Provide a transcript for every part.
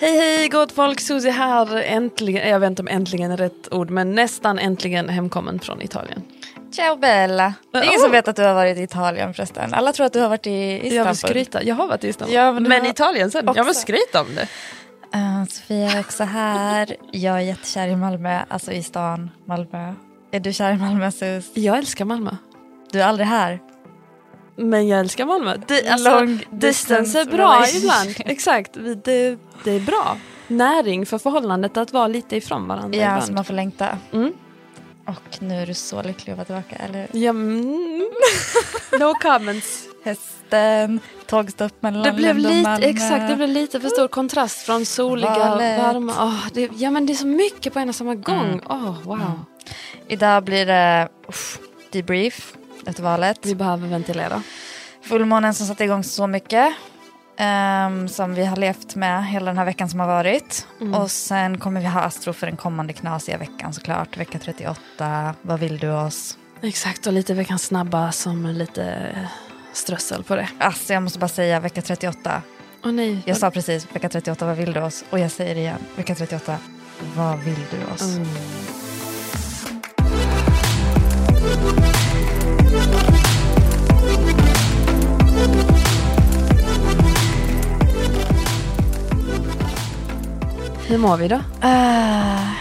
Hej hej gott folk, Susie här. Äntligen, jag vet inte om äntligen är rätt ord, men nästan äntligen hemkommen från Italien. Ciao Bella. Det är ingen Oh. som vet att du har varit i Italien förresten. Alla tror att du har varit i Istanbul. Jag vill skryta, jag har varit i Istanbul. Ja, men men har Italien sen, jag vill också- skryta om det. Eh, Sofia är också här. Jag är jättekär i Malmö, alltså i stan Malmö. Är du kär i Malmö Sus? Jag älskar Malmö. Du är aldrig här. Men jag älskar Malmö. Det, alltså, Long distance är bra ibland. Exakt, det, det är bra. Näring för förhållandet att vara lite ifrån varandra Ja, ibland. så man får längta. Mm. Och nu är du så lycklig att vara tillbaka, eller? Ja, mm. No comments. Hästen, tågstopp mellan Det blev lite, exakt, det blev lite för stor kontrast från soliga, Valet. varma. Åh, det, ja men det är så mycket på en och samma gång. Mm. Åh, wow. Idag blir det uff, debrief efter valet. Vi behöver ventilera. Fullmånen som satte igång så mycket. ehm, som vi har levt med hela den här veckan som har varit. Mm. Och sen kommer vi ha Astro för den kommande knasiga veckan såklart. Vecka 38. Vad vill du oss? Exakt, och lite veckans snabba som lite strössel på det. Alltså jag måste bara säga vecka 38. Åh nej. Jag sa precis vecka 38, vad vill du oss? Och jag säger det igen, vecka 38, vad vill du oss? Mm. Hur mår vi då? Uh,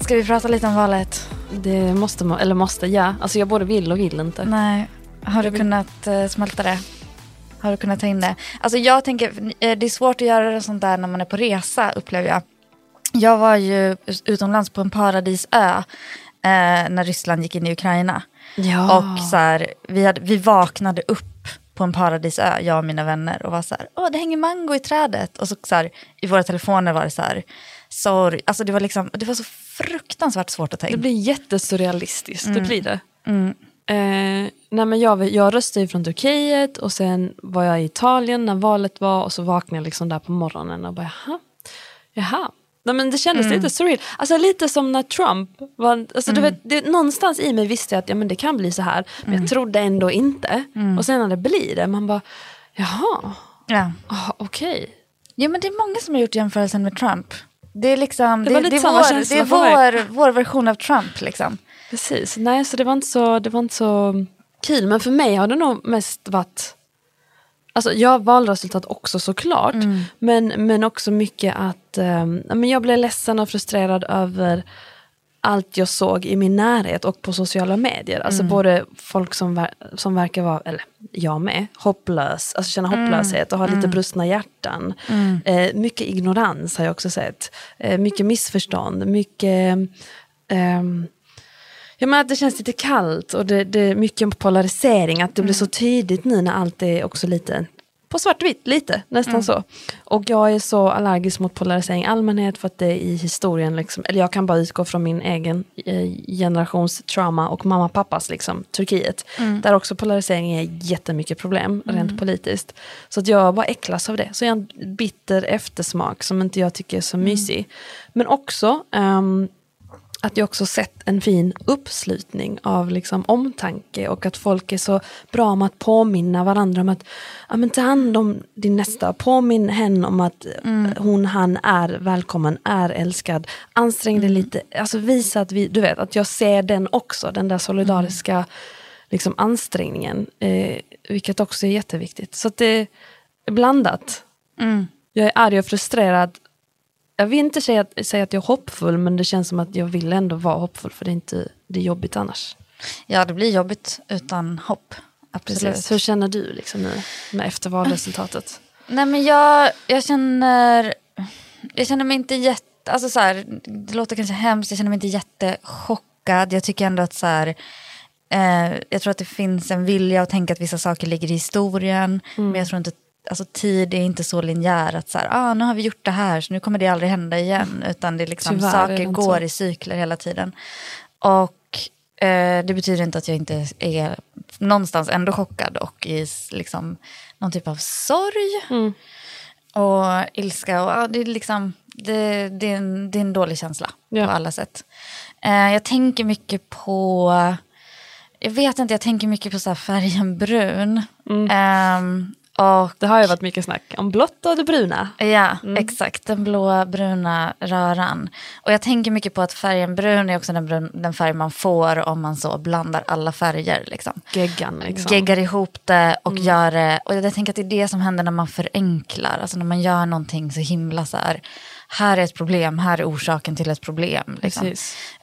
ska vi prata lite om valet? Det måste man, eller måste, ja. Alltså jag både vill och vill inte. Nej, har du kunnat eh, smälta det? Har du kunnat ta in det? Alltså jag tänker, eh, det är svårt att göra sånt där när man är på resa upplever jag. Jag var ju utomlands på en paradisö eh, när Ryssland gick in i Ukraina. Ja. Och så här, vi, hade, vi vaknade upp på en paradisö, jag och mina vänner, och var så här, åh det hänger mango i trädet. Och så, så här, i våra telefoner var det så här, sorry, alltså det var liksom, det var så fruktansvärt svårt att ta Det in. blir jättesurrealistiskt, det blir det. Mm. Eh, nej men jag, jag röstade ju från Turkiet och sen var jag i Italien när valet var och så vaknade jag liksom där på morgonen och bara jaha, jaha. Nej, men det kändes Mm. lite surreal. Alltså lite som när Trump var, alltså, du vet, det, någonstans i mig visste jag att ja, men det kan bli så här, men Mm. jag trodde ändå inte. Och sen när det blir det, man bara, jaha, Ja. ah, okej. Ja men det är många som har gjort jämförelsen med Trump. Det är liksom, Det det, var det, är, vår, det är vår, vår version av Trump liksom. Precis, nej så det var inte så, det var inte så kul. Men för mig har det nog mest varit, alltså ja valresultat också såklart. Men, men också mycket att men jag blev ledsen och frustrerad över allt jag såg i min närhet och på sociala medier. Alltså både folk som, ver- som verkar vara, eller jag med, hopplös, alltså känna hopplöshet och ha lite brustna hjärtan. Eh, mycket ignorans har jag också sett. Eh, mycket missförstånd, mycket ehm, Ja, men att det känns lite kallt och det, det är mycket polarisering. Att det blir så tydligt nu när allt är också lite på svartvitt, lite nästan så. Och jag är så allergisk mot polarisering i allmänhet för att det är i historien, liksom, eller jag kan bara utgå från min egen eh, generations trauma och mamma och pappas liksom, Turkiet. Där också polarisering är jättemycket problem rent politiskt. Så att jag bara äcklas av det. Så jag har en bitter eftersmak som inte jag tycker är så mysig. Men också ehm, att jag också sett en fin uppslutning av liksom omtanke och att folk är så bra om att påminna varandra om att ja, men ta hand om din nästa, påminn henne om att hon, han är välkommen, är älskad, ansträng dig lite, alltså visa att vi, du vet, att jag ser den också, den där solidariska liksom, ansträngningen, eh, vilket också är jätteviktigt. Så det är blandat. Jag är arg och frustrerad jag vill inte säga att, säga att jag är hoppfull men det känns som att jag vill ändå vara hoppfull för det är, inte, det är jobbigt annars. Ja det blir jobbigt utan hopp. Absolut. Precis. Hur känner du liksom nu med efter valresultatet? Nej men jag, jag känner, jag känner mig inte jätte, alltså så här, det låter kanske hemskt, jag känner mig inte jättechockad. Jag tycker ändå att så här, Eh, jag tror att det finns en vilja att tänka att vissa saker ligger i historien. Mm. Men jag tror inte, alltså tid är inte så linjär att så här, ah, nu har vi gjort det här så nu kommer det aldrig hända igen. Utan det är liksom, Tyvärr är saker inte går så. i cykler hela tiden. Och eh, det betyder inte att jag inte är någonstans ändå chockad och i liksom, någon typ av sorg Mm. och ilska. Och, ja, det, är liksom, det, det, är en, det är en dålig känsla Ja. på alla sätt. Eh, jag tänker mycket på, jag vet inte, jag tänker mycket på så färgen brun. Mm. Ehm, och Det har ju varit mycket snack om blått och det bruna. Ja, exakt. Den blå-bruna röran. Och jag tänker mycket på att färgen brun är också den, brun, den färg man får om man så blandar alla färger. Liksom. Geggan liksom. Geggar ihop det och gör det. Och jag tänker att det är det som händer när man förenklar. Alltså när man gör någonting så himla så här. Här är ett problem, här är orsaken till ett problem. Liksom.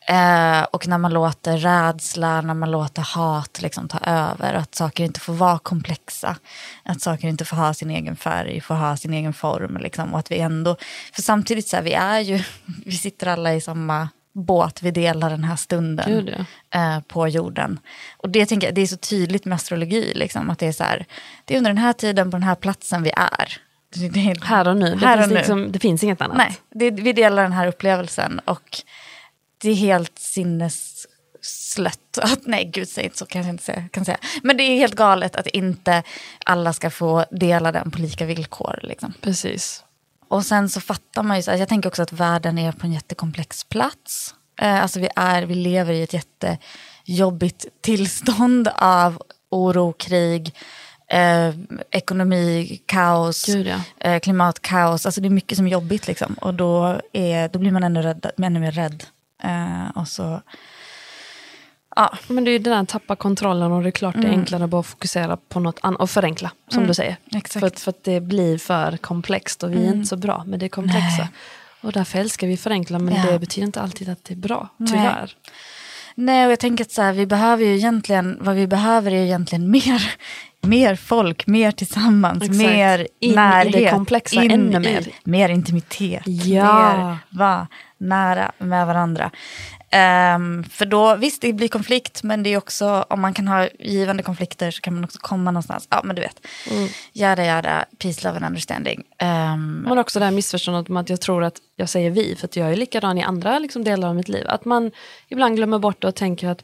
Eh, och när man låter rädsla, när man låter hat liksom ta över. Att saker inte får vara komplexa. Att saker inte får ha sin egen färg, får ha sin egen form. Liksom. Och att vi ändå, för samtidigt så här, vi är ju, vi sitter alla i samma båt, vi delar den här stunden Gud, ja. eh, på jorden. Och det, tänker jag, det är så tydligt med astrologi, liksom, att det är så här, det är under den här tiden på den här platsen vi är. Det, det är Här och nu. Det, Här finns och nu. Liksom, det finns inget annat. Nej, det, vi delar den här upplevelsen och det är helt sinnesslött. Att, nej, gud säg inte så kan jag inte säga, kan säga. Men det är helt galet att inte alla ska få dela den på lika villkor. Liksom. Precis. Och sen så fattar man ju, jag tänker också att världen är på en jättekomplex plats. Eh, alltså vi, är, vi lever i ett jättejobbigt tillstånd av oro, krig, eh, ekonomi, kaos, Gud, ja. eh, klimatkaos. Alltså det är mycket som är jobbigt liksom. Och då, är, då blir man ännu, rädd, ännu mer rädd. Eh, och så, ja, Men det är ju det där att tappa kontrollen och det är klart det är enklare att bara fokusera på något annat och förenkla som du säger. exakt. För, att- för att det blir för komplext och vi är inte så bra med det komplexa. Nej. Och därför älskar vi förenkla men Ja. det betyder inte alltid att det är bra, Nej. tyvärr. Nej, och jag tänker att så här, vi behöver ju egentligen, vad vi behöver är egentligen mer, mer folk, mer tillsammans, Exakt. mer In i närhet. det komplexa ännu mer. mer intimitet, Ja. mer vara nära med varandra. Ehm, för då, visst det blir konflikt, men det är också, om man kan ha givande konflikter så kan man också komma någonstans. Ja, men du vet. Mm. Jada, peace, love and understanding. Ehm, Men också det här missförståndet om att jag tror att jag säger vi, för att jag är likadan i andra liksom, delar av mitt liv. Att man ibland glömmer bort det och tänker att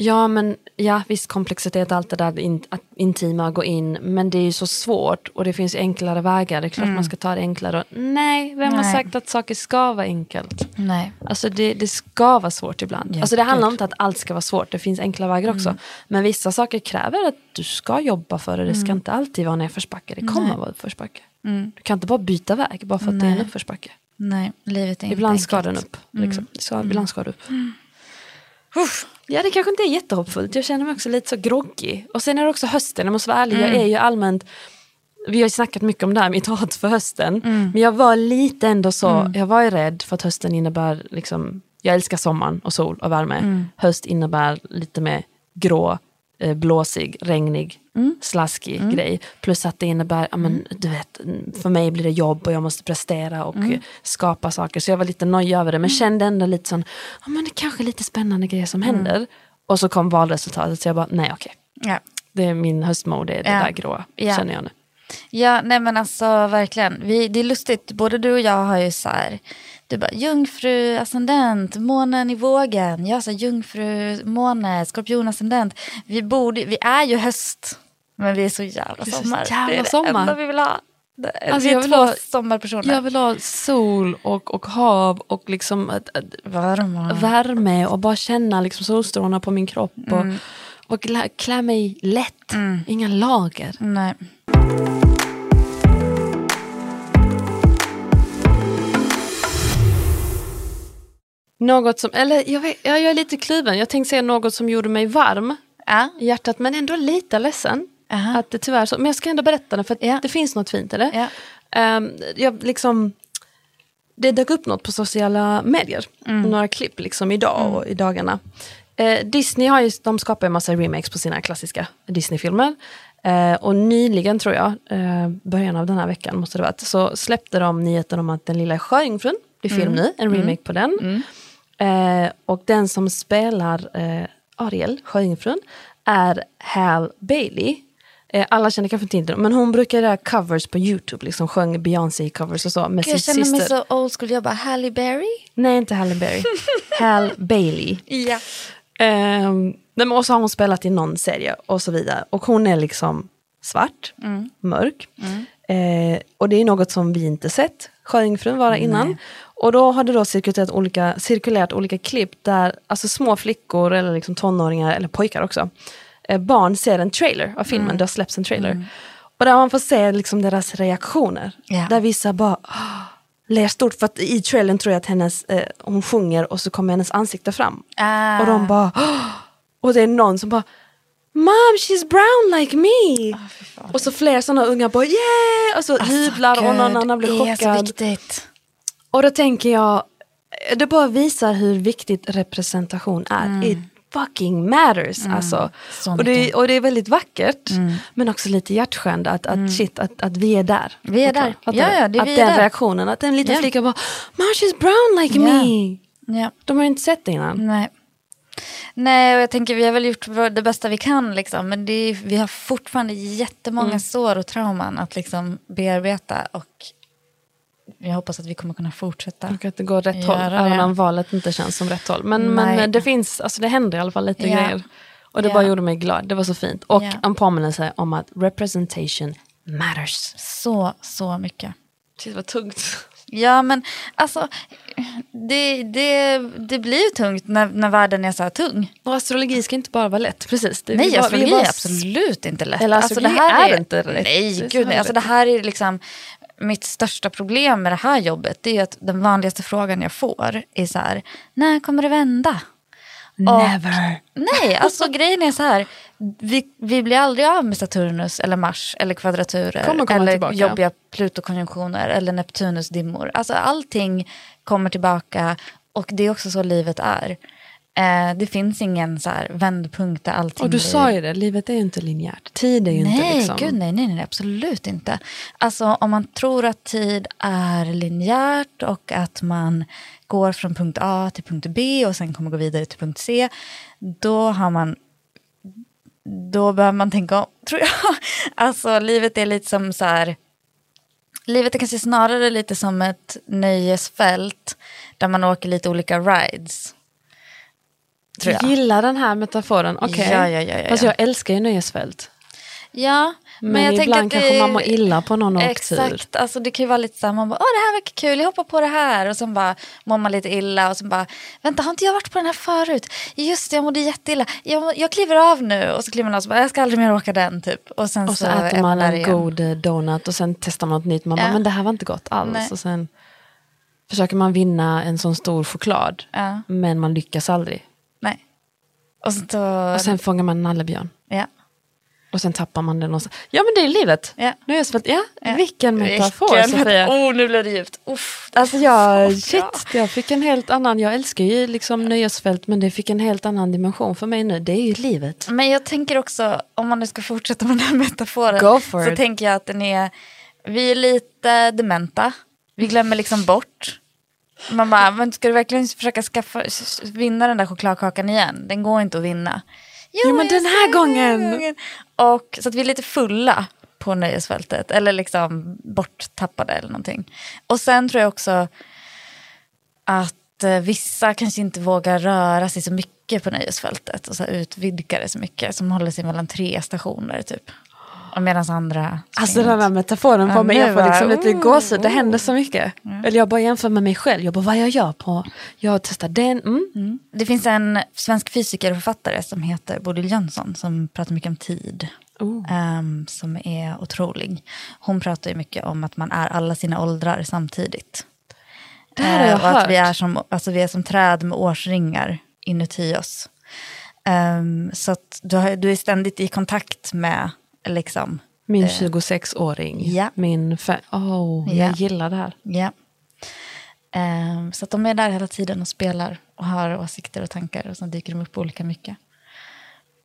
ja, men ja, visst komplexitet, allt det där in, att intima gå in, men det är ju så svårt och det finns enklare vägar. Det är klart man ska ta det enklare. Nej, vem har Nej. sagt att saker ska vara enkelt? nej. Alltså det, det ska vara svårt ibland. Ja, alltså det handlar inte om att allt ska vara svårt, det finns enkla vägar också. Men vissa saker kräver att du ska jobba för det, det ska inte alltid vara nedförsbacke, det kommer vara uppförsbacke. Du kan inte bara byta väg bara för att det är en Nej. uppförsbacke. Nej, livet är inte Ibland ska enkelt. den upp. Liksom. Det ska, Ibland ska det upp. Uff. Ja, det kanske inte är jättehoppfullt. Jag känner mig också lite så groggy. Och sen är det också hösten, jag måste vara ärlig. Jag är ju allmänt... Vi har ju snackat mycket om det här, mitt hat för hösten. Men jag var lite ändå så, jag var ju rädd för att hösten innebär, liksom, jag älskar sommaren och sol och värme. Höst innebär lite mer grå, blåsig, regnig, slaskig grej. Plus att det innebär, ja, men, du vet, för mig blir det jobb och jag måste prestera och eh, skapa saker. Så jag var lite nojig över det, men kände ändå lite sån, ja men det kanske är lite spännande grejer som händer. Och så kom valresultatet, så jag bara, nej okej. Ja. Det är min höstmode, det Ja. där gråa, Ja. känner jag nu. Ja, nej men alltså verkligen. Vi, det är lustigt, både du och jag har ju så här, du bara jungfru, ascendent, månen i vågen. Jag sa jungfru, måne, skorpion, ascendent. Vi, borde, vi är ju höst, men vi är så jävla Vi är så sommar. jävla det är det sommar. enda vi vill ha. Det, Alltså, vi jag är vill två ha- sommarpersoner. Jag vill ha sol och, och hav och liksom ett, ett, Varma. värme och bara känna liksom solstrålarna på min kropp. Och, och klä, mig lätt, inga lager. Nej. Något som, eller jag, vet, jag är lite kluven, jag tänkte säga något som gjorde mig varm Ja. i hjärtat men ändå lite ledsen. Aha. Att det tyvärr så, men jag ska ändå berätta det för att Ja. det finns något fint i det. Ja. Ehm, jag liksom, det dök upp något på sociala medier, Mm. några klipp liksom idag och i dagarna. Eh, Disney har ju, de skapar en massa remakes på sina klassiska Disney-filmer. Eh, och nyligen tror jag, eh, början av den här veckan måste det varit, så släppte de nyheten om att Den lilla sjöjungfrun blir film Mm. nu, en remake på den. Eh, och den som spelar eh, Ariel, Sjöjungfrun, är Hal Bailey. Eh, alla känner kanske inte till men hon brukar göra covers på YouTube, liksom sjöng Beyoncé-covers och så med Gud, jag sin känner mig syster. så old school. Jag bara, Halle Berry? Nej, inte Halle Berry. Hal Bailey. Ja. Nej, men och så har hon spelat i någon serie och så vidare. Och hon är liksom svart, mörk. Eh, och det är något som vi inte sett Sjöjungfrun vara innan. Och då har det då cirkulerat olika, cirkulerat olika klipp där alltså små flickor eller liksom tonåringar, eller pojkar också, eh, barn ser en trailer av filmen, det har släppts en trailer. Och där man får se liksom deras reaktioner. Ja. Där vissa bara "Ah", ler stort, för att i trailern tror jag att hennes, eh, hon sjunger och så kommer hennes ansikte fram. Ah. Och de bara, "Åh!" och det är någon som bara, Mom she's brown like me. och så fler sådana unga bara yeah! Och så jublar och någon annan blir Alltså, chockad. Och då tänker jag, det bara visar hur viktigt representation är. It fucking matters. Alltså. Mm. Så Och, det. Mm. och det är väldigt vackert, men också lite hjärtskärande att, att, shit, att, att vi är där. Vi är där. Fattar Ja, ja, det är att vi är den där. reaktionen, att en liten Ja. flicka bara, Mom she's brown like Ja. me. Ja. De har inte sett det innan. Nej. Nej, och jag tänker vi har väl gjort det bästa vi kan liksom, men är, vi har fortfarande jättemånga Mm. sår och trauman att liksom bearbeta och jag hoppas att vi kommer kunna fortsätta. Och att det går rätt håll, även det. om valet inte känns som rätt håll. Men, Nej. men det finns, alltså det händer i alla fall lite Ja. grejer. Och det Ja. bara gjorde mig glad, det var så fint. Och Ja. en påminnelse om att representation matters. Så, så mycket. Shit vad tungt. Ja, men alltså, det, det, det blir ju tungt när, när världen är så här tung. Och astrologi ska inte bara vara lätt, precis. Det, Nej, vi bara- astrologi bara- är absolut inte lätt. Eller alltså, astrologi är inte lätt. Det Nej, är gud, nej. Alltså, det här är liksom mitt största problem med det här jobbet. Är att den vanligaste frågan jag får är så här, när kommer det vända? Never. Nej, alltså grejen är så här. Vi, vi blir aldrig av med Saturnus eller Mars eller kvadraturer. Kommer komma eller tillbaka. jobbiga Plutokonjunktioner eller Neptunus dimmor. Alltså allting kommer tillbaka och det är också så livet är. Eh, det finns ingen så här vändpunkt där allting Och du blir... sa ju det, livet är ju inte linjärt. Tid är ju Nej, inte liksom... gud nej, nej, nej, absolut inte. Alltså om man tror att tid är linjärt och att man går från punkt A till punkt B och sen kommer gå vidare till punkt C, då har man då behöver man tänka om, tror jag. Alltså livet är lite som så här, livet är kanske snarare lite som ett nöjesfält där man åker lite olika rides. Tror jag. gillar den här metaforen, okej. Ja, ja, ja, ja, Fast ja. jag älskar ju nöjesfält. Ja, men, Men, jag tänker ibland att kanske det- man mår illa på någon åktur. Exakt, alltså det kan ju vara lite så här, man bara, åh det här verkar kul, jag hoppar på det här och sen bara mår man lite illa och sen bara, vänta har inte jag varit på den här förut? Just det, jag mådde jätteilla, jag, jag kliver av nu och så kliver man av och så bara, jag ska aldrig mer åka den typ. Och sen Och så är äter man en igen. god eh, donut och sen testar man något nytt. Man Ja. bara, men det här var inte gott alls. Nej. Och sen försöker man vinna en sån stor choklad. Ja. Men man lyckas aldrig. Och så, då, Och sen fångar man en nallebjörn. ja. Och sen tappar man den och så. Ja men det är livet. Ja. Nöjesfält, ja. Ja. Vilken metafor Vilken Sofia. Oh, nu blev det djupt. Uff. Alltså jag, Uff, shit, ja. jag fick en helt annan, jag älskar ju liksom nöjesfält men det fick en helt annan dimension för mig nu. Det är ju livet. Men jag tänker också, om man nu ska fortsätta med den här metaforen, Go for så it. tänker jag att den är, vi är lite dementa, vi glömmer liksom bort. Man bara, men ska du verkligen försöka skaffa, vinna den där chokladkakan igen? Den går inte att vinna. Jo, men jag den här den gången. Och, så att vi är lite fulla på nöjesfältet, eller liksom borttappade eller någonting. Och sen tror jag också att eh, vissa kanske inte vågar röra sig så mycket på nöjesfältet och så här utvidga det så mycket, som håller sig mellan tre stationer typ. Och medan andra... Alltså den här metaforen Ja, får mig, jag får liksom lite oh, gåshud, det händer så mycket. Eller jag bara jämför med mig själv, jag bara vad jag gör på, jag testar den, mm. Det finns en svensk fysiker och författare som heter Bodil Jönsson som pratar mycket om tid. Oh. ehm, som är otrolig. Hon pratar ju mycket om att man är alla sina åldrar samtidigt. Det här har Eh, jag och att vi hört. är, som, alltså vi är som träd med årsringar inuti oss. Ehm, så att du, har, du är ständigt i kontakt med liksom, Min Eh, 26-åring, ja. min fe- oh, Ja. jag gillar det här. Ja. Ehm, så att de är där hela tiden och spelar och har åsikter och tankar och sen dyker de upp olika mycket.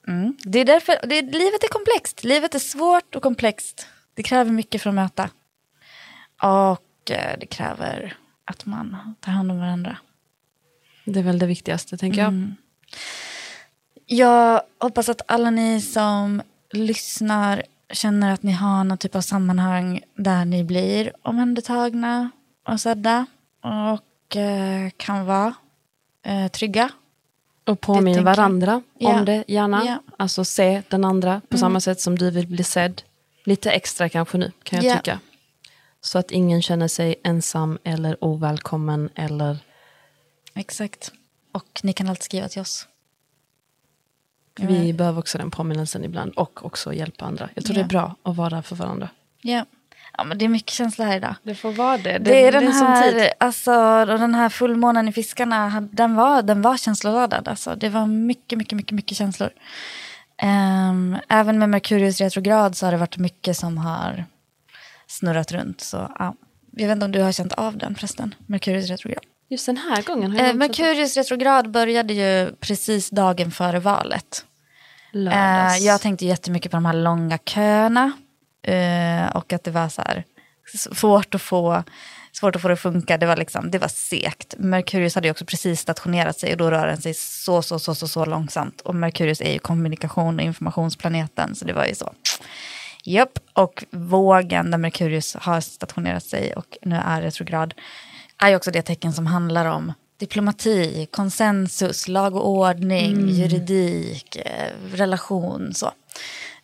Mm. Det är därför, det, livet är komplext. Livet är svårt och komplext. Det kräver mycket för att möta. Och eh, det kräver att man tar hand om varandra. Det är väl det viktigaste tänker jag. Mm. Jag hoppas att alla ni som lyssnar känner att ni har någon typ av sammanhang där ni blir omhändertagna och sedda och eh, kan vara eh, trygga. Och påminna varandra om det gärna. Ja. Alltså se den andra på Mm. samma sätt som du vill bli sedd. Lite extra kanske nu kan jag Ja. tycka. Så att ingen känner sig ensam eller ovälkommen eller Exakt. Och ni kan alltid skriva till oss. Vi behöver också den påminnelsen ibland och också hjälpa andra. Jag tror Ja. det är bra att vara där för varandra. Ja. ja, men det är mycket känslor här idag. Det får vara det. Det, är den en sån här, alltså, och den här fullmånen i fiskarna, den var, den var känsloladdad. Alltså. Det var mycket, mycket, mycket, mycket känslor. Ehm, även med Merkurius retrograd så har det varit mycket som har snurrat runt. Så, ja. Jag vet inte om du har känt av den förresten, Merkurius retrograd. Just den här gången har jag Eh, Merkurius retrograd började ju precis dagen före valet. lördags. Eh, jag tänkte jättemycket på de här långa köerna. Eh, och att det var så här svårt att få svårt att få det att funka. Det var, liksom, det var segt. Merkurius hade ju också precis stationerat sig och då rör den sig så, så, så, så, så långsamt. Och Merkurius är ju kommunikation och informationsplaneten, så det var ju så. Japp, och vågen där Merkurius har stationerat sig och nu är retrograd är ju också det tecken som handlar om diplomati, konsensus, lag och ordning, juridik, eh, relation så.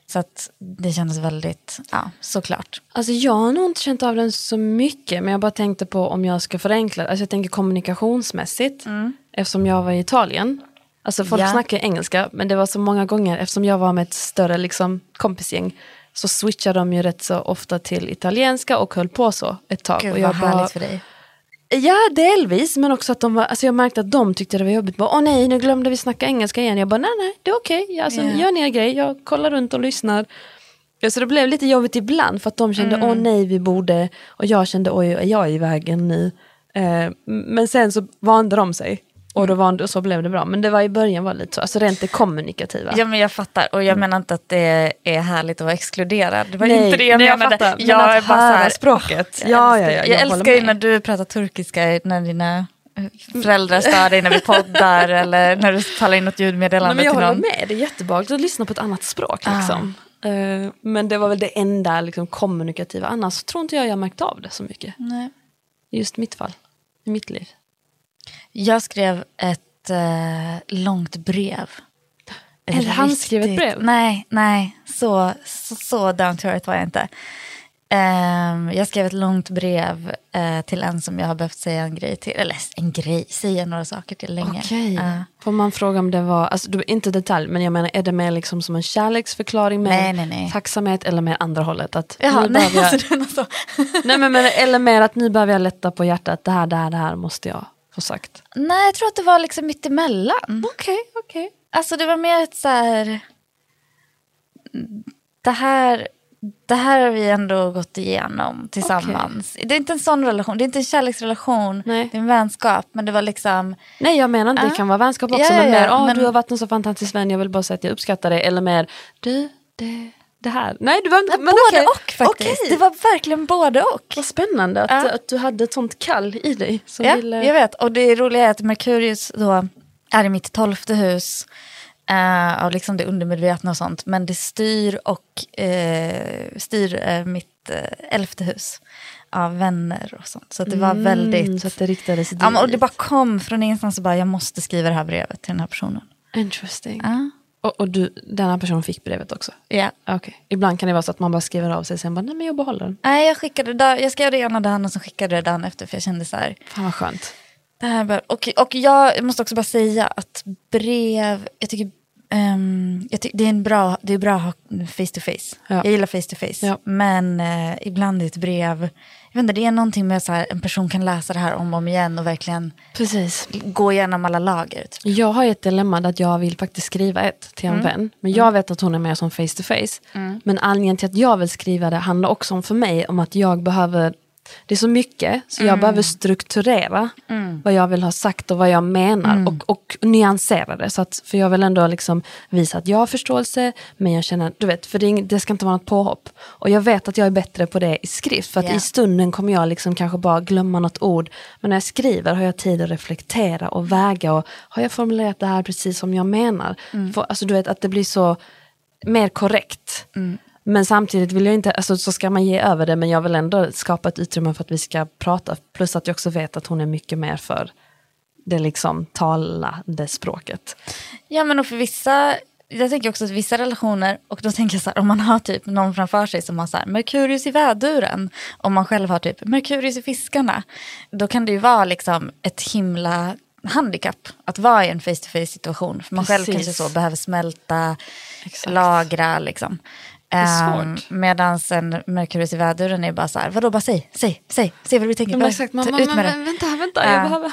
Så att det kändes väldigt, ja, såklart. Alltså jag har nog inte känt av den så mycket, men jag bara tänkte på om jag ska förenkla. Alltså jag tänker kommunikationsmässigt, eftersom jag var i Italien. Alltså folk Ja. snackar engelska, men det var så många gånger, eftersom jag var med ett större liksom, kompisgäng, så switchade de ju rätt så ofta till italienska och höll på så ett tag. Gud och vad jag bara, härligt för dig. Ja, delvis, men också att de var, alltså jag märkte att de tyckte det var jobbigt. Bara, Åh nej, nu glömde vi snacka engelska igen. Jag bara, nej, nej, det är okej. Alltså, Ja. Gör ni grej, jag kollar runt och lyssnar. Ja, så det blev lite jobbigt ibland för att de kände, Mm. åh nej, vi borde, och jag kände, oj, är jag i vägen nu? Eh, men sen så vande de sig. Och, då och så blev det bra. Men det var i början var det lite så, alltså rent det kommunikativa. Ja men jag fattar och jag menar inte att det är härligt att vara exkluderad. Det var Nej, inte det jag nej, jag menade. fattar. Men jag att är bara så här, språket. Ja, jag ja, ja, jag jag älskar ju när du pratar turkiska när dina eh, föräldrar stör dig när vi poddar eller när du talar in något Nej, ljudmeddelande men jag håller med, det är jättebehagligt att lyssna på ett annat språk. Ah. Liksom. Eh, men det var väl det enda liksom, kommunikativa, annars tror inte jag jag märkt av det så mycket. Nej. Just mitt fall, i mitt liv. Jag skrev ett eh, långt brev. Ett handskrivet Riktigt- brev? Nej, nej. Så, så, så down to earth var jag inte. Ehm, jag skrev ett långt brev eh, till en som jag har behövt säga en grej till. Eller en grej, säga några saker till länge. Okej. Ja. Får man fråga om det var, alltså, du, inte detalj, men jag menar är det mer liksom som en kärleksförklaring med Nej, nej, nej. tacksamhet eller mer andra hållet? Att Jaha, nu nej, jag, alltså, det är något så. nej men, men, eller mer att nu behöver jag lätta på hjärtat, det här, det här, det här måste jag få sagt. nej, jag tror att det var liksom mitt emellan. Okej, okej. Alltså det var mer ett så här... Det här, det här har vi ändå gått igenom tillsammans. Det är inte en sån relation, det är inte en kärleksrelation, Nej. det är en vänskap. Men det var liksom, Nej jag menar inte, det Ja. kan vara vänskap också, Ja, ja, men ja, mer, åh men- du har varit en så fantastisk vän, jag vill bara säga att jag uppskattar det, eller mer, du, det, det här. Nej, det var inte, men både okej. och faktiskt. Okej. Det var verkligen både och. Vad spännande att, Ja. att du hade ett sånt kall i dig. Som Ja, ville... jag vet. Och det roliga är att Merkurius då är i mitt tolfte hus. Uh, av liksom det undermedvetna och sånt. Men det styr och eh, styr eh, mitt elfte hus. Av vänner och sånt. Så det var Mm, väldigt... Så att det riktades dit. Ja, och det bara kom från ingenstans och bara, jag måste skriva det här brevet till den här personen. Interesting. Och, och du, den här personen fick brevet också? Ja. Okej. Ibland kan det vara så att man bara skriver av sig sen bara, nej men jag behåller den. Nej, jag skickade dag, jag skrev det ena dagen och så skickade det dagen efter för jag kände så här. Fan vad skönt. Det här bör, och, och jag måste också bara säga att brev, jag tycker, ehm, jag tycker det, är en bra, det är bra att ha face to face. Ja. Jag gillar face to face. Ja. Men eh, ibland i ett brev, jag vet inte, det är någonting med så här, en person kan läsa det här om och om igen och verkligen Precis. gå igenom alla lager. Typ. Jag har ett dilemma där jag vill faktiskt skriva ett till en Mm. vän. Men jag vet att hon är mer som face to face. Men anledningen till att jag vill skriva det handlar också om för mig om att jag behöver det är så mycket så jag behöver strukturera vad jag vill ha sagt och vad jag menar och, och nyansera det. Så att, för jag vill ändå liksom visa att jag har förståelse men jag känner, du vet, för det, är det ska inte vara något påhopp. Och jag vet att jag är bättre på det i skrift för att Ja. i stunden kommer jag liksom kanske bara glömma något ord. Men när jag skriver har jag tid att reflektera och väga och har jag formulerat det här precis som jag menar? För, alltså du vet att det blir så mer korrekt. Men samtidigt vill jag inte, alltså, så ska man ge över det men jag vill ändå skapa ett utrymme för att vi ska prata. Plus att jag också vet att hon är mycket mer för det liksom talade språket. Ja men och för vissa, jag tänker också att vissa relationer, och då tänker jag så här, om man har typ någon framför sig som har så här, Merkurius i väduren, om man själv har typ Merkurius i fiskarna, då kan det ju vara liksom ett himla handikapp att vara i en face to face situation. För man själv Precis. kanske så behöver smälta, Exakt. lagra liksom. Är Um, svårt. Medan Merkurius i väduren är bara så här, vadå bara säg, säg, säg, säg vad du tänker. Men exakt, man, ut med det. men vänta, vänta, jag Ja, behöver...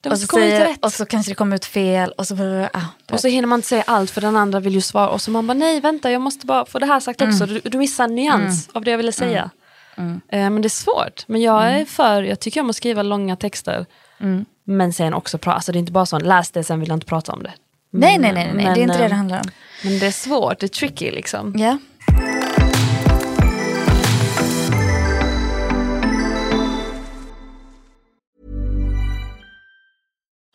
Det Och så, säger, och så kanske det kommer ut fel och så ah, Och så hinner man inte säga allt för den andra vill ju svara och så man bara nej vänta jag måste bara få det här sagt också. Du, du missar en nyans av det jag ville säga. Eh, men det är svårt. Men jag är för, jag tycker om att skriva långa texter. Men sen också prata, alltså det är inte bara så läs det sen vill jag inte prata om det. Nej, nej, nej, nej, men, det är inte det eh, det handlar om. Men det är svårt, det är tricky liksom. Ja.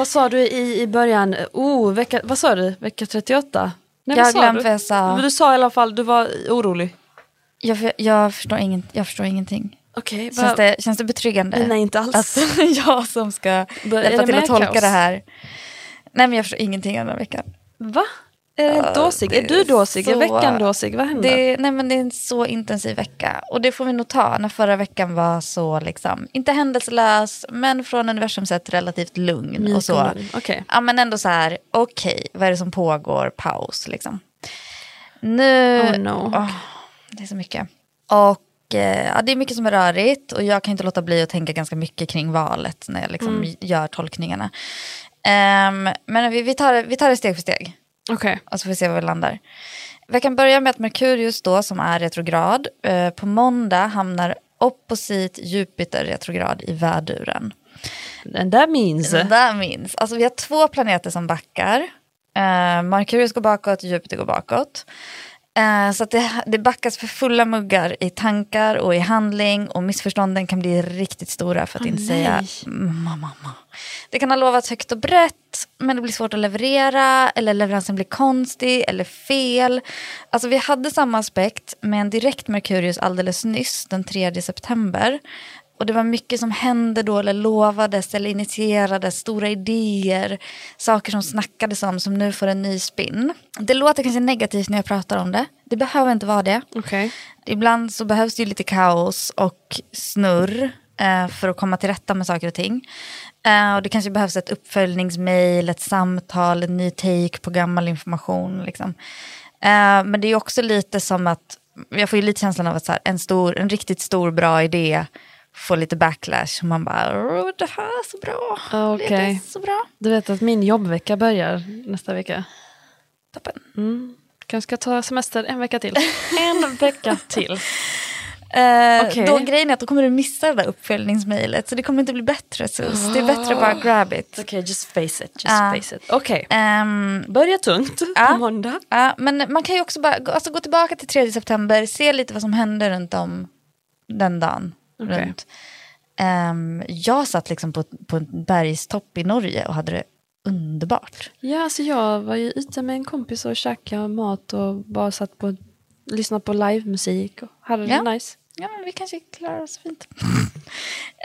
Vad sa du i, i början? Oh, vecka, vad sa du? Vecka 38? Nej, Jag har glömt du? vad jag sa. Men Du sa i alla fall, du var orolig. Jag, jag, förstår ingen, jag förstår ingenting. Okej, Känns det, känns det betryggande? Nej, inte alls. Att jag som ska hjälpa till att tolka kaos. det här. Nej men jag förstår ingenting av den här veckan. Va? Är det dåsig? Är du är dåsig? Är så- veckan dåsig? Vad händer? Det, nej men det är en så intensiv vecka. Och det får vi nog ta när förra veckan var så, liksom, inte händelselös, men från universum sett relativt lugn. Och så. okej. Ja men ändå så här, okej, vad är det som pågår? Paus liksom. Nu, Oh, no. åh, det är så mycket. Och eh, ja, det är mycket som är rörigt och jag kan inte låta bli att tänka ganska mycket kring valet när jag liksom Mm. gör tolkningarna. Ehm, men vi, vi, tar, vi tar det steg för steg Okej. och så får vi se var vi landar. Vi kan börja med att Merkurius då som är retrograd eh, på måndag hamnar opposit Jupiter retrograd i väduren. And that means... Det där minns. Alltså vi har två planeter som backar. Eh, Merkurius går bakåt, Jupiter går bakåt. Eh, så att det, det backas för fulla muggar i tankar och i handling och missförstånden kan bli riktigt stora för att inte säga nej. mamma, mamma. Det kan ha lovats högt och brett men det blir svårt att leverera eller leveransen blir konstig eller fel. Alltså vi hade samma aspekt med en direkt Merkurius alldeles nyss den 3 september. Och det var mycket som hände då eller lovades eller initierades, stora idéer, saker som snackades om som nu får en ny spin. Det låter kanske negativt när jag pratar om det. Det behöver inte vara det. Okej. Ibland så behövs det ju lite kaos och snurr eh, för att komma till rätta med saker och ting. Eh, och det kanske behövs ett uppföljningsmail, ett samtal, en ny take på gammal information. Liksom. Eh, men det är också lite som att, jag får ju lite känslan av att så här, en, stor, en riktigt stor bra idé får lite backlash. Och man bara, "Åh, det här är så bra. Det Okej. är så bra. Du vet att min jobbvecka börjar nästa vecka. Toppen. Kanske ska ta semester en vecka till. En vecka till. Eh, Okej. Då grejen är att då kommer du missa det där uppföljningsmejlet. Så det kommer inte bli bättre sus. Det är bättre att bara grab it. Okej, just face it. Just face it. Okej. Ehm, Börja tungt på måndag. Ja, men man kan ju också bara alltså, gå tillbaka till 3 september, se lite vad som hände runt om den dagen. Okej. Runt. Ehm, jag satt liksom på, på en bergstopp i Norge och hade det underbart. Ja, alltså jag var ju ute med en kompis och käkade mat och bara satt på lyssnade på livemusik och hade det Ja. nice. Ja, men vi kanske klarar oss fint.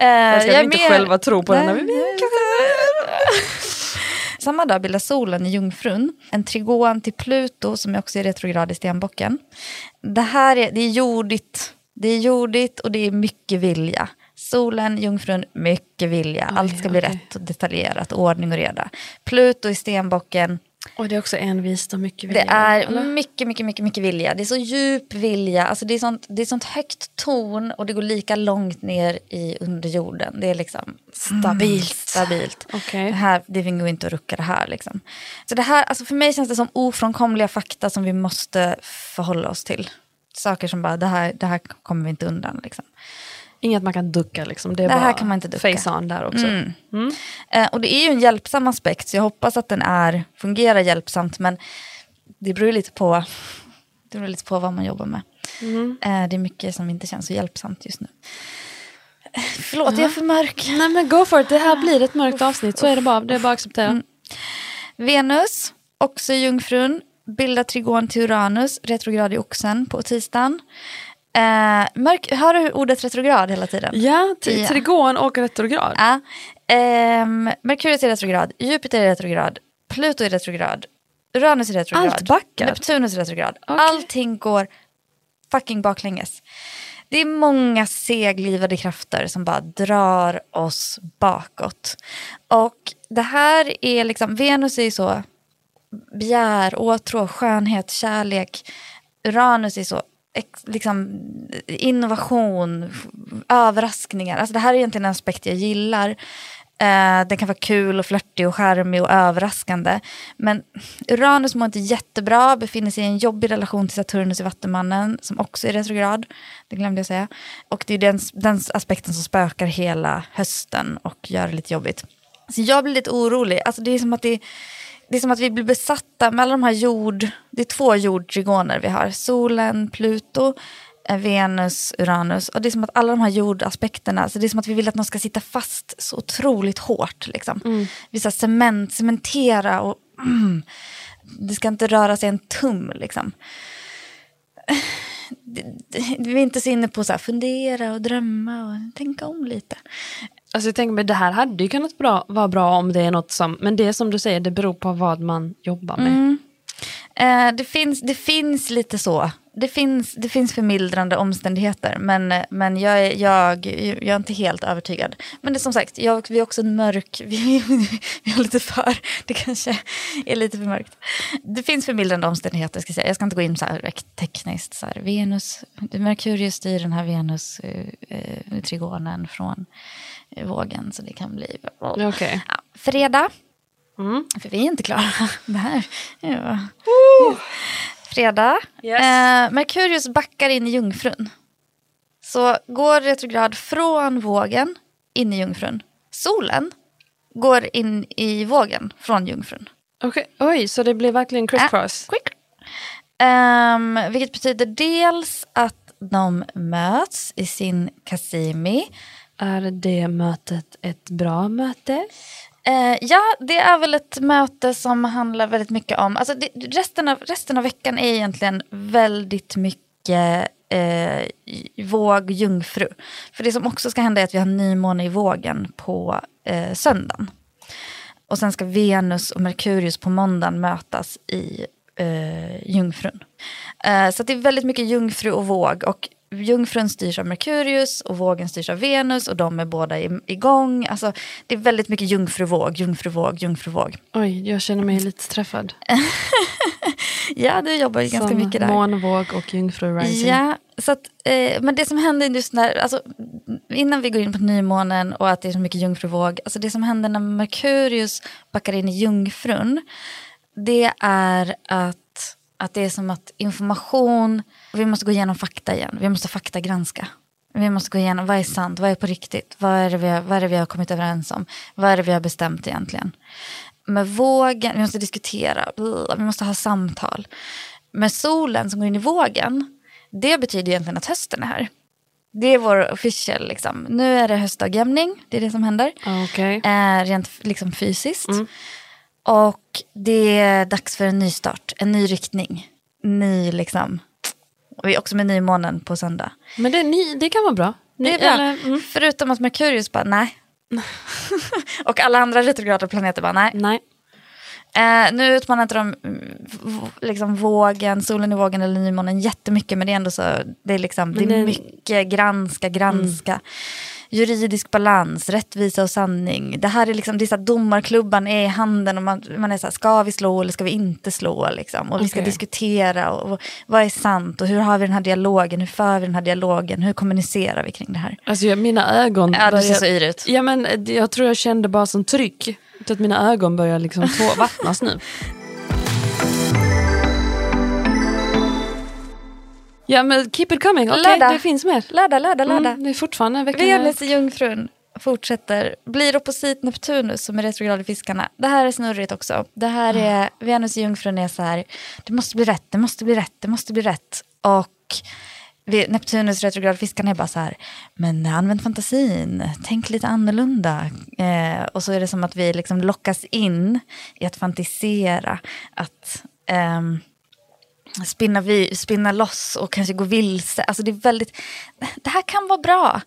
uh, Jag ska inte själva tro på när vi Samma dag bildar solen i Jungfrun en trigon till Pluto som är också är retrograd i Stenbocken. Det här är, det är jordigt. Det är jordigt och det är mycket vilja. Solen, Jungfrun, mycket vilja. Oj, Allt ska bli okej. rätt och detaljerat, ordning och reda. Pluto i Stenbocken, Och det är också envist och mycket vilja. det är eller? mycket, mycket, mycket, mycket vilja. Det är så djup vilja. Alltså det, är sånt, det är sånt högt ton och det går lika långt ner i underjorden. Det är liksom stabilt. stabilt. Okej. Det, här, det går inte att rucka det här. Liksom. Så det här, alltså för mig känns det som ofrånkomliga fakta som vi måste förhålla oss till. Saker som bara, det här, det här kommer vi inte undan. Liksom. Inget man kan ducka liksom. Det, är Det här kan man inte ducka. face on där också. Mm. Eh, och det är ju en hjälpsam aspekt, så jag hoppas att den är, fungerar hjälpsamt. Men det beror lite på, det beror lite på vad man jobbar med. Eh, det är mycket som inte känns så hjälpsamt just nu. Förlåt, jag är för mörk. Nej men go for it, det här blir ett mörkt avsnitt. Så är det bara, det är bara att acceptera. Mm. Venus, också Jungfrun, bildar trigon till Uranus, retrograd i Oxen på tisdagen. Eh, mörk, hör du ordet retrograd hela tiden? Ja, Ja. trigon och retrograd. Ja. Ehm, Merkurius är retrograd, Jupiter är retrograd, Pluto är retrograd, Uranus är retrograd, Allt backar. Neptunus är retrograd. Okej. Allting går fucking baklänges. Det är många seglivade krafter som bara drar oss bakåt. Och det här är liksom, Venus är ju så begär, åtrå, skönhet, kärlek. Uranus är så liksom, innovation, överraskningar. Alltså det här är egentligen en aspekt jag gillar. Eh, den kan vara kul och flörtig och charmig och överraskande. Men Uranus mår inte jättebra, befinner sig i en jobbig relation till Saturnus i Vattumannen, som också är retrograd. Det glömde jag säga. Och det är den, den aspekten som spökar hela hösten och gör det lite jobbigt. Så jag blir lite orolig. Alltså det är som att det det är som att vi blir besatta med alla de här jord... Det är två jordtrigoner vi har. Solen, Pluto, eh, Venus, Uranus. Och det är som att alla de här jordaspekterna, så det är som att vi vill att de ska sitta fast så otroligt hårt. Liksom. Vi ska cement, cementera och... Mm, det ska inte röra sig en tum. Liksom. Vi är inte så inne på att fundera och drömma och tänka om lite. Alltså jag tänker mig, det här hade ju kunnat bra, vara bra om det är något som, men det är som du säger, det beror på vad man jobbar med. Mm. Eh, det, finns, det finns lite så. Det finns, det finns förmildrande omständigheter, men, men jag, är, jag, jag är inte helt övertygad. Men det är som sagt, jag, vi är också en mörk, vi, vi är lite för, det kanske är lite för mörkt. Det finns förmildrande omständigheter, ska jag säga. Jag ska inte gå in så här tekniskt. Så här, Venus, Merkurius styr den här Venus, eh, eh, trigonen från vågen, så det kan bli... Okej. Ja, fredag. Mm. För vi är inte klara. Det här. Ja. Fredag. Yes. Eh, Merkurius backar in i Jungfrun. Så går retrograd från vågen in i Jungfrun. Solen går in i vågen från Jungfrun. Okej, Oj, så det blir verkligen crisscross. Quick. Ehm, vilket betyder dels att de möts i sin Cassimi. Är det mötet ett bra möte? Eh, ja, det är väl ett möte som handlar väldigt mycket om... Alltså det, resten, av, resten av veckan är egentligen väldigt mycket eh, våg jungfru. För det som också ska hända är att vi har nymåne i vågen på eh, söndagen. Och sen ska Venus och Merkurius på måndagen mötas i eh, jungfrun. Eh, så att det är väldigt mycket jungfru och våg. Och jungfrun styrs av Merkurius och vågen styrs av Venus och de är båda igång. Alltså, det är väldigt mycket jungfruvåg, jungfruvåg, jungfruvåg. Oj, jag känner mig lite träffad. Ja, du jobbar ju ganska Som mycket där. månvåg och jungfru rising. Ja, så att, eh, men det som händer just när, alltså, innan vi går in på nymånen och att det är så mycket jungfruvåg, alltså det som händer när Merkurius backar in i jungfrun, det är att Att det är som att information, vi måste gå igenom fakta igen. Vi måste faktagranska. Vi måste gå igenom vad är sant, vad är på riktigt, vad är, det vi har, vad är det vi har kommit överens om, vad är det vi har bestämt egentligen. Med vågen, vi måste diskutera, vi måste ha samtal. Med solen som går in i vågen, det betyder egentligen att hösten är här. Det är vår official, liksom. nu är det höstdagjämning, det är det som händer. Okay. Eh, rent liksom fysiskt. Mm. Och det är dags för en ny start, en ny riktning. Ny liksom. Och vi är också med nymånen på söndag. Men det, ny, det kan vara bra. Det är bra. Eller, mm. Förutom att Merkurius bara nej. och alla andra retrograda planeter bara nej. nej. Eh, nu utmanar inte de liksom, vågen, solen i vågen eller nymånen jättemycket men det är ändå så, det är, liksom, det är mycket granska, granska. Mm juridisk balans, rättvisa och sanning. Det här är liksom, det är så domarklubban är i handen och man, man är så här, ska vi slå eller ska vi inte slå? Liksom? Och okay. vi ska diskutera och, och, vad är sant och hur har vi den här dialogen, hur för vi den här dialogen, hur kommunicerar vi kring det här? Alltså mina ögon Ja, du ser så yr ut. Ja men jag tror jag kände bara som tryck, att mina ögon börjar liksom vattnas nu. Ja men keep it coming, okej okay, det finns mer. Lördag, lördag, lördag. Mm, det är fortfarande veckan. Venus i Jungfrun fortsätter, blir opposit Neptunus som är retrograd i fiskarna. Det här är snurrigt också. Det här är. Venus i Jungfrun är så här, det måste bli rätt, det måste bli rätt, det måste bli rätt. Och Neptunus retrograd fiskarna är bara så här, men använd fantasin, tänk lite annorlunda. Eh, och så är det som att vi liksom lockas in i att fantisera, att ehm, spinna, vi, spinna loss och kanske gå vilse. Alltså det är väldigt, det här kan vara bra.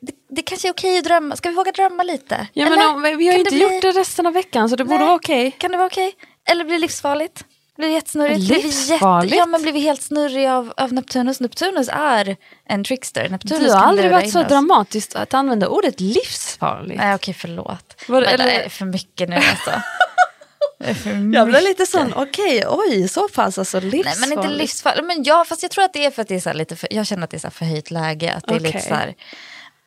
Det, det kanske är okej att drömma. Ska vi våga drömma lite? Ja, men om, vi har ju inte bli... gjort det resten av veckan så det Nej. borde vara okej. Kan det vara okej? Eller blir det livsfarligt? Blir det jättesnurrigt? Livsfarligt? Jätte... Ja men blir vi helt snurriga av, av Neptunus? Neptunus är en trickster. Neptunus du har aldrig varit så dramatiskt att använda ordet livsfarligt. Nej okej förlåt. Var, men eller... det är för mycket nu alltså. Jag blev lite sån, okej, okay, oj, så pass alltså livsfarligt. Nej men inte livsfarligt, men ja, fast jag tror att det är för att det är så lite för, jag känner att det är så förhöjt läge. Att det okay. är lite så här,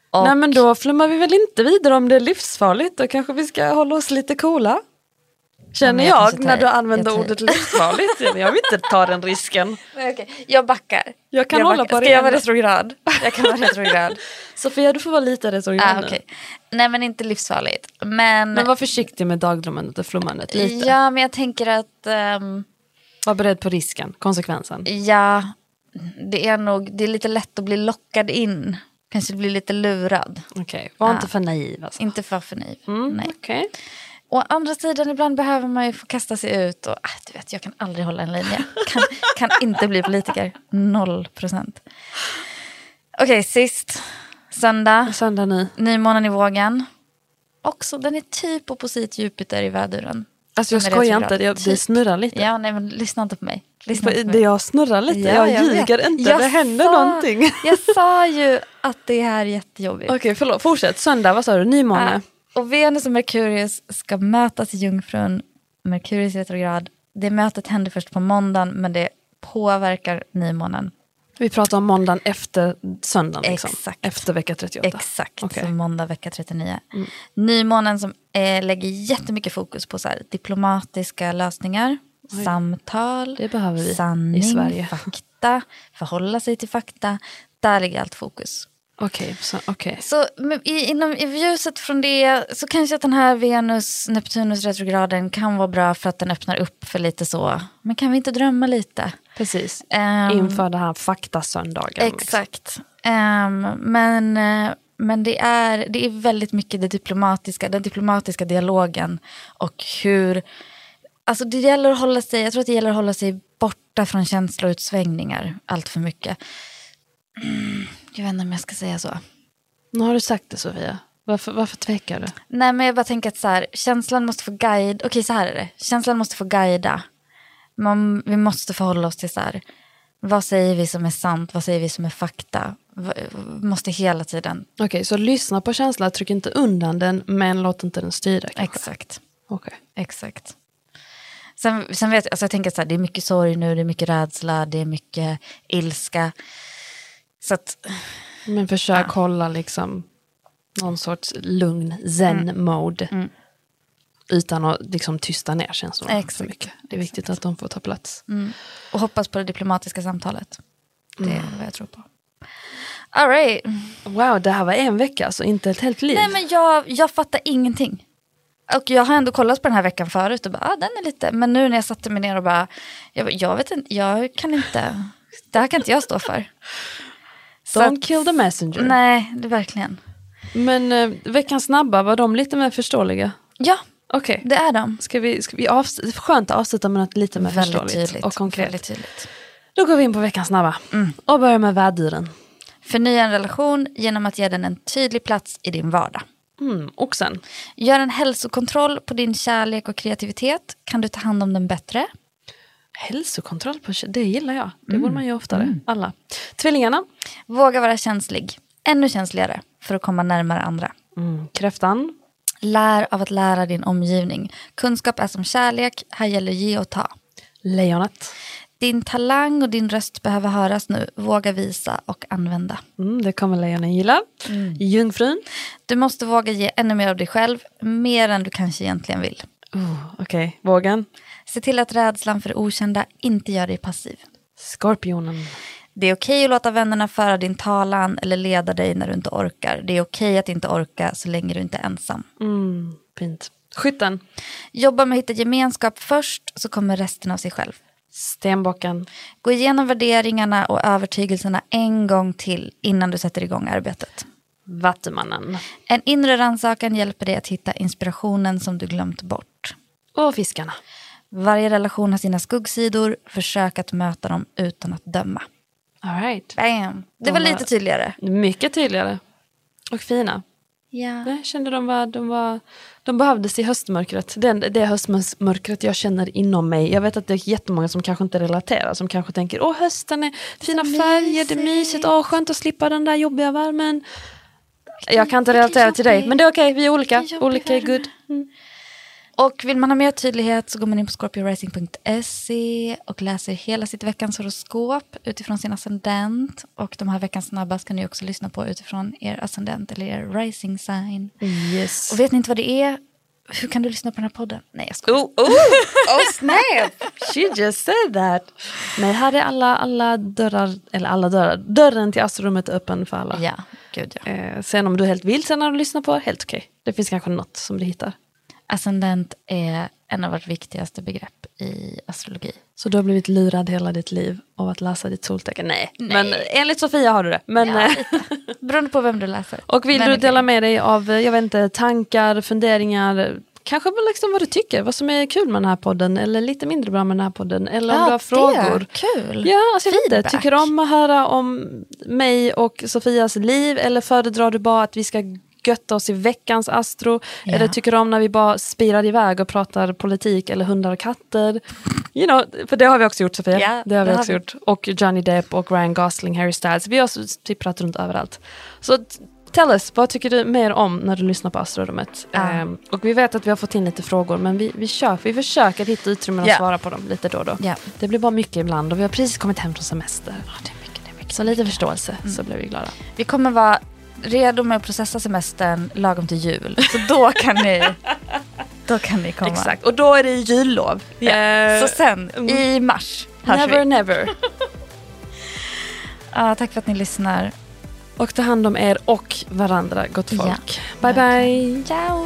och... Nej men då flummar vi väl inte vidare om det är livsfarligt, då kanske vi ska hålla oss lite coola. Känner ja, jag, jag när du använder tar... ordet livsfarligt. jag vill inte ta den risken. Nej, okay. Jag backar. Jag kan jag hålla backar. på Ska jag vara retrograd? Jag kan vara retrograd. Sofia du får vara lite retrograd ah, okay. Nej men inte livsfarligt. Men, men var försiktig med dagdrömmandet och flummandet lite. Ja men jag tänker att... Um... Var beredd på risken, konsekvensen. Ja, det är nog, det är lite lätt att bli lockad in. Kanske bli lite lurad. Okej, okay. var ja. inte för naiv alltså. Inte för för naiv. Mm, Nej. Okay. Å andra sidan, ibland behöver man ju få kasta sig ut. Och, äh, du vet, jag kan aldrig hålla en linje. Kan, kan inte bli politiker. Noll procent. Okej, okay, sist. Söndag. Söndag ny. Nymånen i vågen. Också, den är typ opposit Jupiter i väduren. Alltså jag skojar inte, det, det typ. snurrar lite. Ja, nej men lyssna inte på mig. Lyssna inte på mig. Jag snurrar lite, ja, jag, jag ljuger vet. inte, jag det händer sa, någonting. Jag sa ju att det här är jättejobbigt. Okej, okay, förlåt, fortsätt. Söndag, vad sa du? Nymåne? Äh, och Venus och Merkurius ska mötas i Jungfrun, Merkurius i retrograd. Det mötet händer först på måndagen men det påverkar nymånen. Vi pratar om måndagen efter söndagen, liksom. Exakt. efter vecka 38? Exakt, okay. så måndag vecka 39. Mm. Nymånen som eh, lägger jättemycket fokus på så här, diplomatiska lösningar, Oj. samtal, det behöver vi sanning, i Sverige. fakta, förhålla sig till fakta. Där ligger allt fokus. Okej, okay, så, okay. så i, inom, i ljuset från det så kanske att den här Venus, Neptunus retrograden kan vara bra för att den öppnar upp för lite så, men kan vi inte drömma lite? Precis, um, inför den här faktasöndagen. Liksom. Exakt. Liksom. Um, men, uh, men det är, det är väldigt mycket det diplomatiska, den diplomatiska dialogen och hur, alltså det gäller att hålla sig, jag tror att det gäller att hålla sig borta från känsloutsvängningar allt för mycket. Mm, jag vet inte om jag ska säga så. Nu har du sagt det Sofia. Varför, varför tvekar du? Nej men jag bara tänker att så här, känslan måste få guida, okej så här är det, känslan måste få guida. Man, vi måste förhålla oss till så här, vad säger vi som är sant, vad säger vi som är fakta? Vi måste hela tiden. Okej, okay, så lyssna på känslan, tryck inte undan den, men låt inte den styra. Kanske. Exakt. Okay. Exakt. Sen, sen vet jag, alltså jag tänker att det är mycket sorg nu, det är mycket rädsla, det är mycket ilska. Så att, Men försök ja. hålla liksom någon sorts lugn zen-mode. Mm. Mm. Utan att liksom tysta ner känslorna för Exakt. mycket. Det är viktigt att de får ta plats. Och hoppas på det diplomatiska samtalet. Det är Mm. vad jag tror på. All right. Wow, det här var en vecka, alltså inte ett helt liv. Nej men jag, jag fattar ingenting. Och jag har ändå kollat på den här veckan förut och bara, ah, den är lite, men nu när jag satte mig ner och bara, jag, jag vet inte, jag kan inte, det här kan inte jag stå för. Don't kill the messenger. Nej, det verkligen. Men eh, veckans snabba, var de lite mer förståeliga? Ja, Okej. det är de. Ska vi, ska vi avs- skönt att avsluta med något lite mer Väldigt förståeligt tydligt. och konkret. Väldigt tydligt. Då går vi in på veckans snabba och börjar med värddjuren. Förnya en relation genom att ge den en tydlig plats i din vardag. Mm, oxen. Gör en hälsokontroll på din kärlek och kreativitet. Kan du ta hand om den bättre? Hälsokontroll på det gillar jag. Det borde man göra oftare. Alla. Tvillingarna. Våga vara känslig. Ännu känsligare för att komma närmare andra. Mm, kräftan. Lär av att lära din omgivning. Kunskap är som kärlek, här gäller ge och ta. Lejonet. Din talang och din röst behöver höras nu. Våga visa och använda. Mm, det kommer lejonen gilla. Jungfrun. Du måste våga ge ännu mer av dig själv, mer än du kanske egentligen vill. Oh, Okej, vågen. Se till att rädslan för det okända inte gör dig passiv. Skorpionen. Det är okej att låta vännerna föra din talan eller leda dig när du inte orkar. Det är okej att inte orka så länge du inte är ensam. Mm, fint. Skytten. Jobba med att hitta gemenskap först så kommer resten av sig själv. Stenbocken. Gå igenom värderingarna och övertygelserna en gång till innan du sätter igång arbetet. Vattumannen. En inre rannsakan hjälper dig att hitta inspirationen som du glömt bort. Och fiskarna. Varje relation har sina skuggsidor. Försök att möta dem utan att döma. All right. Bam! Det De var var- lite tydligare. Mycket tydligare. Och fina. Ja. Jag kände de var, de var, de behövdes i höstmörkret. Den, det höstmörkret jag känner inom mig. Jag vet att det är jättemånga som kanske inte relaterar. Som kanske tänker, åh hösten är fina färger, det är mysigt, åh skönt att slippa den där jobbiga värmen. Jag kan inte relatera till dig, men det är okej, vi är olika. Olika är good. Och vill man ha mer tydlighet så går man in på scorpiorising.se och läser hela sitt veckans horoskop utifrån sin ascendent. Och de här veckans snabba ska ni också lyssna på utifrån er ascendent eller er rising sign. Yes. Och vet ni inte vad det är? Hur kan du lyssna på den här podden? Nej, jag skojar. Oh, oh, oh snap! She just said that. Nej, här är alla, alla dörrar, eller alla dörrar, dörren till astrorummet öppen för alla. Ja, gud ja. Eh, sen om du är helt vilsen när du lyssnar på, helt okej. Det finns kanske något som du hittar. Ascendent är en av vårt viktigaste begrepp i astrologi. Så du har blivit lurad hela ditt liv av att läsa ditt soltecken? Nej, men enligt Sofia har du det. Men, Ja, eh, Beroende på vem du läser. och vill Men du dela med dig av, eh, jag vet inte, tankar, funderingar, kanske liksom vad du tycker, vad som är kul med den här podden eller lite mindre bra med den här podden. Eller om Ja, du har frågor. Kul. Ja, alltså jag vet. Tycker du om att höra om mig och Sofias liv eller föredrar du bara att vi ska götta oss i veckans astro? Ja. Eller tycker du om när vi bara spirar iväg och pratar politik eller hundar och katter? You know, för det har vi också gjort Sofia. Ja, det har vi det har också vi. gjort. Och Johnny Depp och Ryan Gosling, Harry Styles. Vi har pratat runt överallt. Så tell us, vad tycker du mer om när du lyssnar på astrorummet? Ja. Ehm, och vi vet att vi har fått in lite frågor men vi, vi, kör, vi försöker hitta utrymmen att svara på dem lite då och då. Ja. Det blir bara mycket ibland och vi har precis kommit hem från semester. det är mycket, det är mycket. Så lite förståelse så blir vi glada. Vi kommer vara redo med att processa semestern lagom till jul. Så då kan ni, då kan ni komma. Exakt, och då är det jullov. Ja. Eh, Så sen mm. i mars hörs never vi. never. Ja, tack för att ni lyssnar. Och ta hand om er och varandra, gott Ja, folk. bye bye. Ciao!